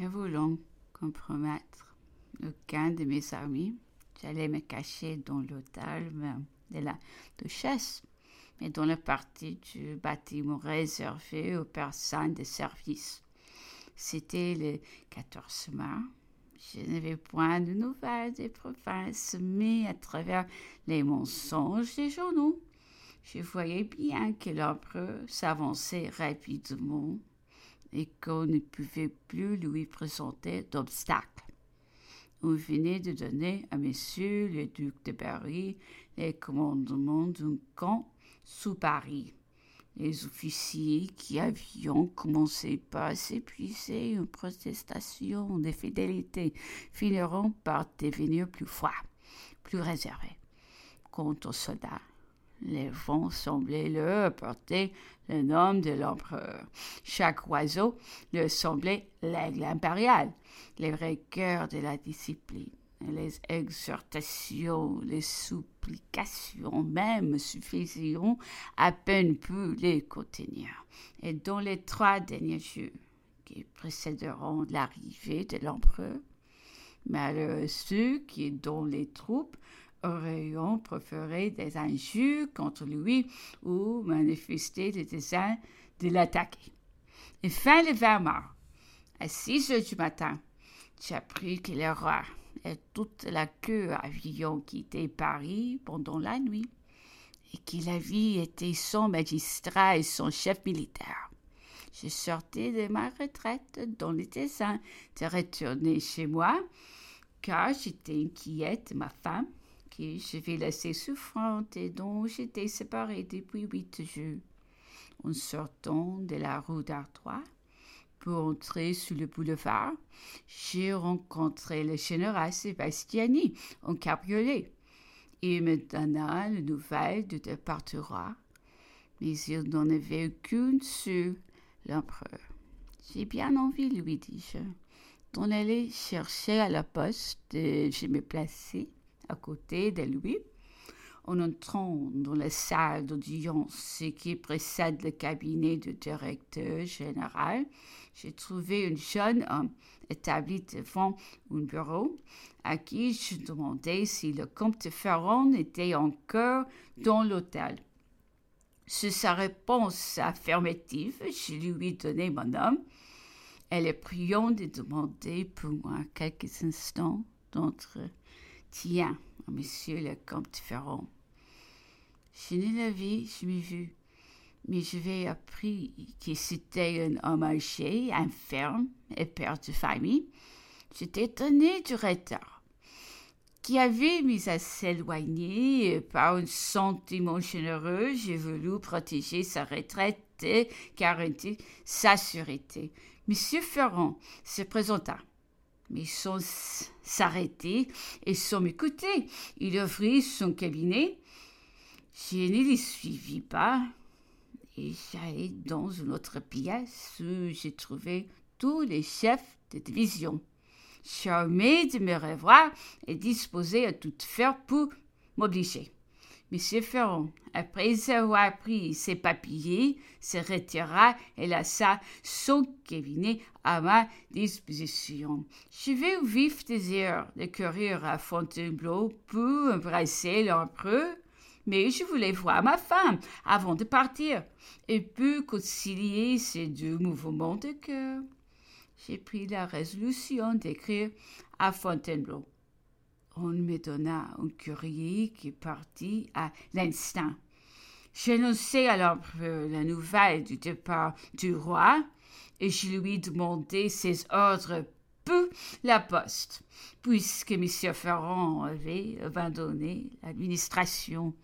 Ne voulant compromettre aucun de mes amis, j'allais me cacher dans l'hôtel de la duchesse et dans la partie du bâtiment réservé aux personnes de service. C'était le 14 mars. Je n'avais point de nouvelles des provinces, mais à travers les mensonges des journaux, je voyais bien que l'empereur s'avançait rapidement et qu'on ne pouvait plus lui présenter d'obstacles. On venait de donner à Monsieur le duc de Berry les commandements d'un camp sous Paris. Les officiers qui avaient commencé par s'épuiser en protestation de fidélité finiront par devenir plus froids, plus réservés. Quant aux soldats, les vents semblaient leur apporter le nom de l'empereur. Chaque oiseau leur semblait l'aigle impérial, les vrais cœurs de la discipline. Les exhortations, les supplications même suffisaient à peine pour les contenir. Et dans les trois derniers jours qui précéderont l'arrivée de l'empereur, malheur ceux qui, dans les troupes, auraient préféré des injures contre lui ou manifesté le dessein de l'attaquer. Enfin, le 20 mars, à 6 heures du matin, j'ai appris que le roi et toute la queue avions quitté Paris pendant la nuit et qu'il avait été son magistrat et son chef militaire. Je sortais de ma retraite dans le dessein de retourner chez moi, car j'étais inquiète de ma femme je vais laisser souffrante et dont j'étais séparée depuis huit jours. En sortant de la rue d'Artois, pour entrer sur le boulevard, j'ai rencontré le général Sébastiani en cabriolet. Il me donna la nouvelle du départ du roi, mais il n'en avait aucune sur l'empereur. J'ai bien envie, lui dis-je, d'en aller chercher à la poste, je me placer à côté de lui. En entrant dans la salle d'audience qui précède le cabinet du directeur général, j'ai trouvé un jeune homme établi devant un bureau à qui je demandais si le comte Ferron était encore dans l'hôtel. Sur sa réponse affirmative, je lui ai donné mon nom Elle est priant de demander pour moi quelques instants d'entre Tiens, monsieur le comte Ferron. Je ne l'avais jamais vu, mais j'avais appris que c'était un homme âgé, infirme et père de famille. J'étais étonné du retard qui avait mis à s'éloigner par un sentiment généreux. J'ai voulu protéger sa retraite et garantir sa sûreté. Monsieur Ferron se présenta mais sans s'arrêter et sans m'écouter. Il ouvrit son cabinet. Je ne les suivis pas et j'allai dans une autre pièce où j'ai trouvé tous les chefs de division, charmés de me revoir et disposés à tout faire pour m'obliger. Monsieur Ferron, après avoir pris ses papiers, se retira et laissa son cabinet à ma disposition. Je vais au vif désir de courir à Fontainebleau pour embrasser l'empereur, mais je voulais voir ma femme avant de partir et pour concilier ces deux mouvements de cœur. J'ai pris la résolution d'écrire à Fontainebleau on me donna un courrier qui partit à l'instant. J'annonçai alors la nouvelle du départ du roi et je lui demandai ses ordres pour la poste, puisque M. Ferrand avait abandonné l'administration.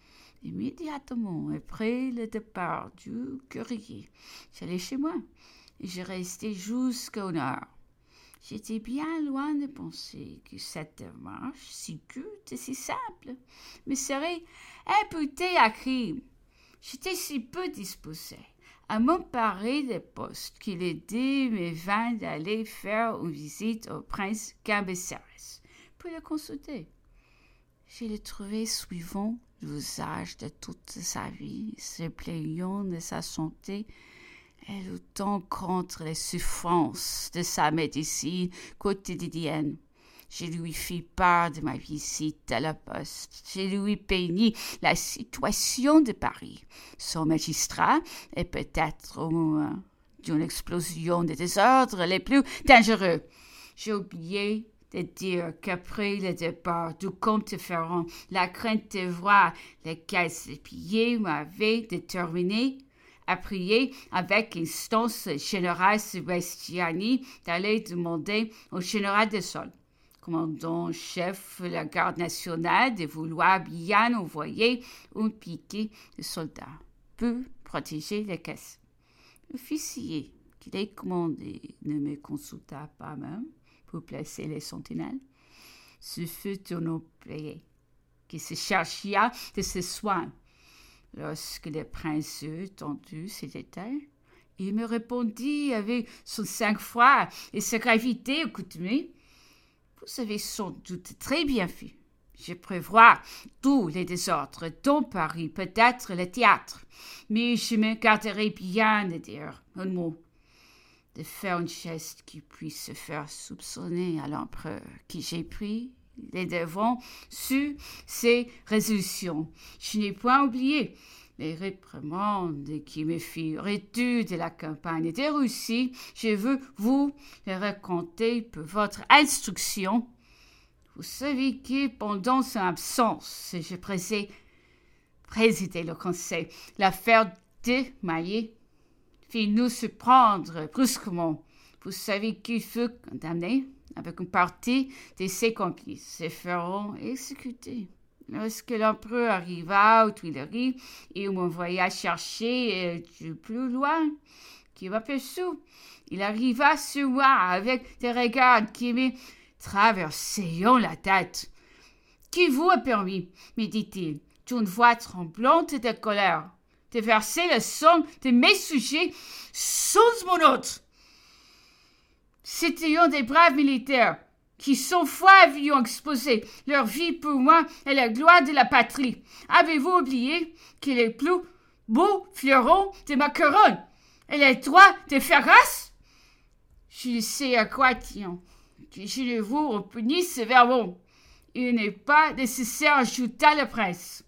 Immédiatement après le départ du courrier, j'allais chez moi et je restai jusqu'à une heure. J'étais bien loin de penser que cette démarche si culte et si simple me serait imputée à crime. J'étais si peu disposée à m'emparer des postes qu'il aidait mes vins d'aller faire une visite au prince Cambacérès pour le consulter. Je l'ai trouvé suivant l'usage de toute sa vie, se plaignant de sa santé et luttant contre les souffrances de sa médecine quotidienne. Je lui fis part de ma visite à la poste. Je lui peignis la situation de Paris, son magistrat et peut-être au moins d'une explosion des désordres les plus dangereux. J'ai oublié de dire qu'après le départ du comte Ferrand, la crainte de voir les caisses pillées m'avait déterminé à prier avec instance général Sebastiani d'aller demander au général de Sol, commandant-chef de la garde nationale, de vouloir bien envoyer un piquet de soldats pour protéger les caisses. L'officier qui les commandé ne me consulta pas même pour placer les sentinelles. Ce fut un employé qui se chargea de ses soins. Lorsque le prince eut entendu ces détails, il me répondit avec son sang-froid et sa gravité accoutumée. Vous avez sans doute très bien fait. Je prévois tous les désordres dont Paris peut être le théâtre, mais je me garderai bien de dire un mot, de faire un geste qui puisse se faire soupçonner à l'empereur qui j'ai pris les devants sur ses résolutions. Je n'ai point oublié les réprimandes qui me firent étude de la campagne de Russie. Je veux vous les raconter pour votre instruction. Vous savez que pendant son absence, je pressais présider le conseil. L'affaire de Maillet fit nous surprendre brusquement. Vous savez qu'il fut condamné avec une partie de ses complices se feront exécuter. Lorsque l'empereur arriva aux Tuileries, il m'envoya chercher du plus loin, qui m'aperçut. Il arriva sur moi avec des regards qui me traversaient la tête. Qui vous a permis, me dit-il, d'une voix tremblante de colère, de verser le sang de mes sujets sans mon hôte? C'était un des braves militaires qui sans foi avions exposé leur vie pour moi et la gloire de la patrie? Avez-vous oublié qu'il est plus beau fleuron de ma couronne et les droits de Ferras? Je sais à quoi tient, que je le vous punis sévèrement. Il n'est pas nécessaire, ajouta le prince,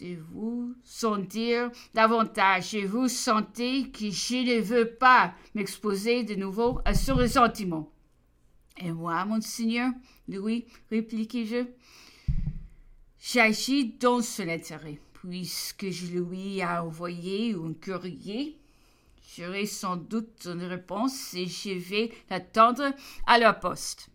de vous sentir davantage et vous sentez que je ne veux pas m'exposer de nouveau à ce ressentiment. Et moi, monseigneur, Louis, répliquai-je, j'agis dans son intérêt, puisque je lui ai envoyé un courrier. J'aurai sans doute une réponse et je vais l'attendre à la poste.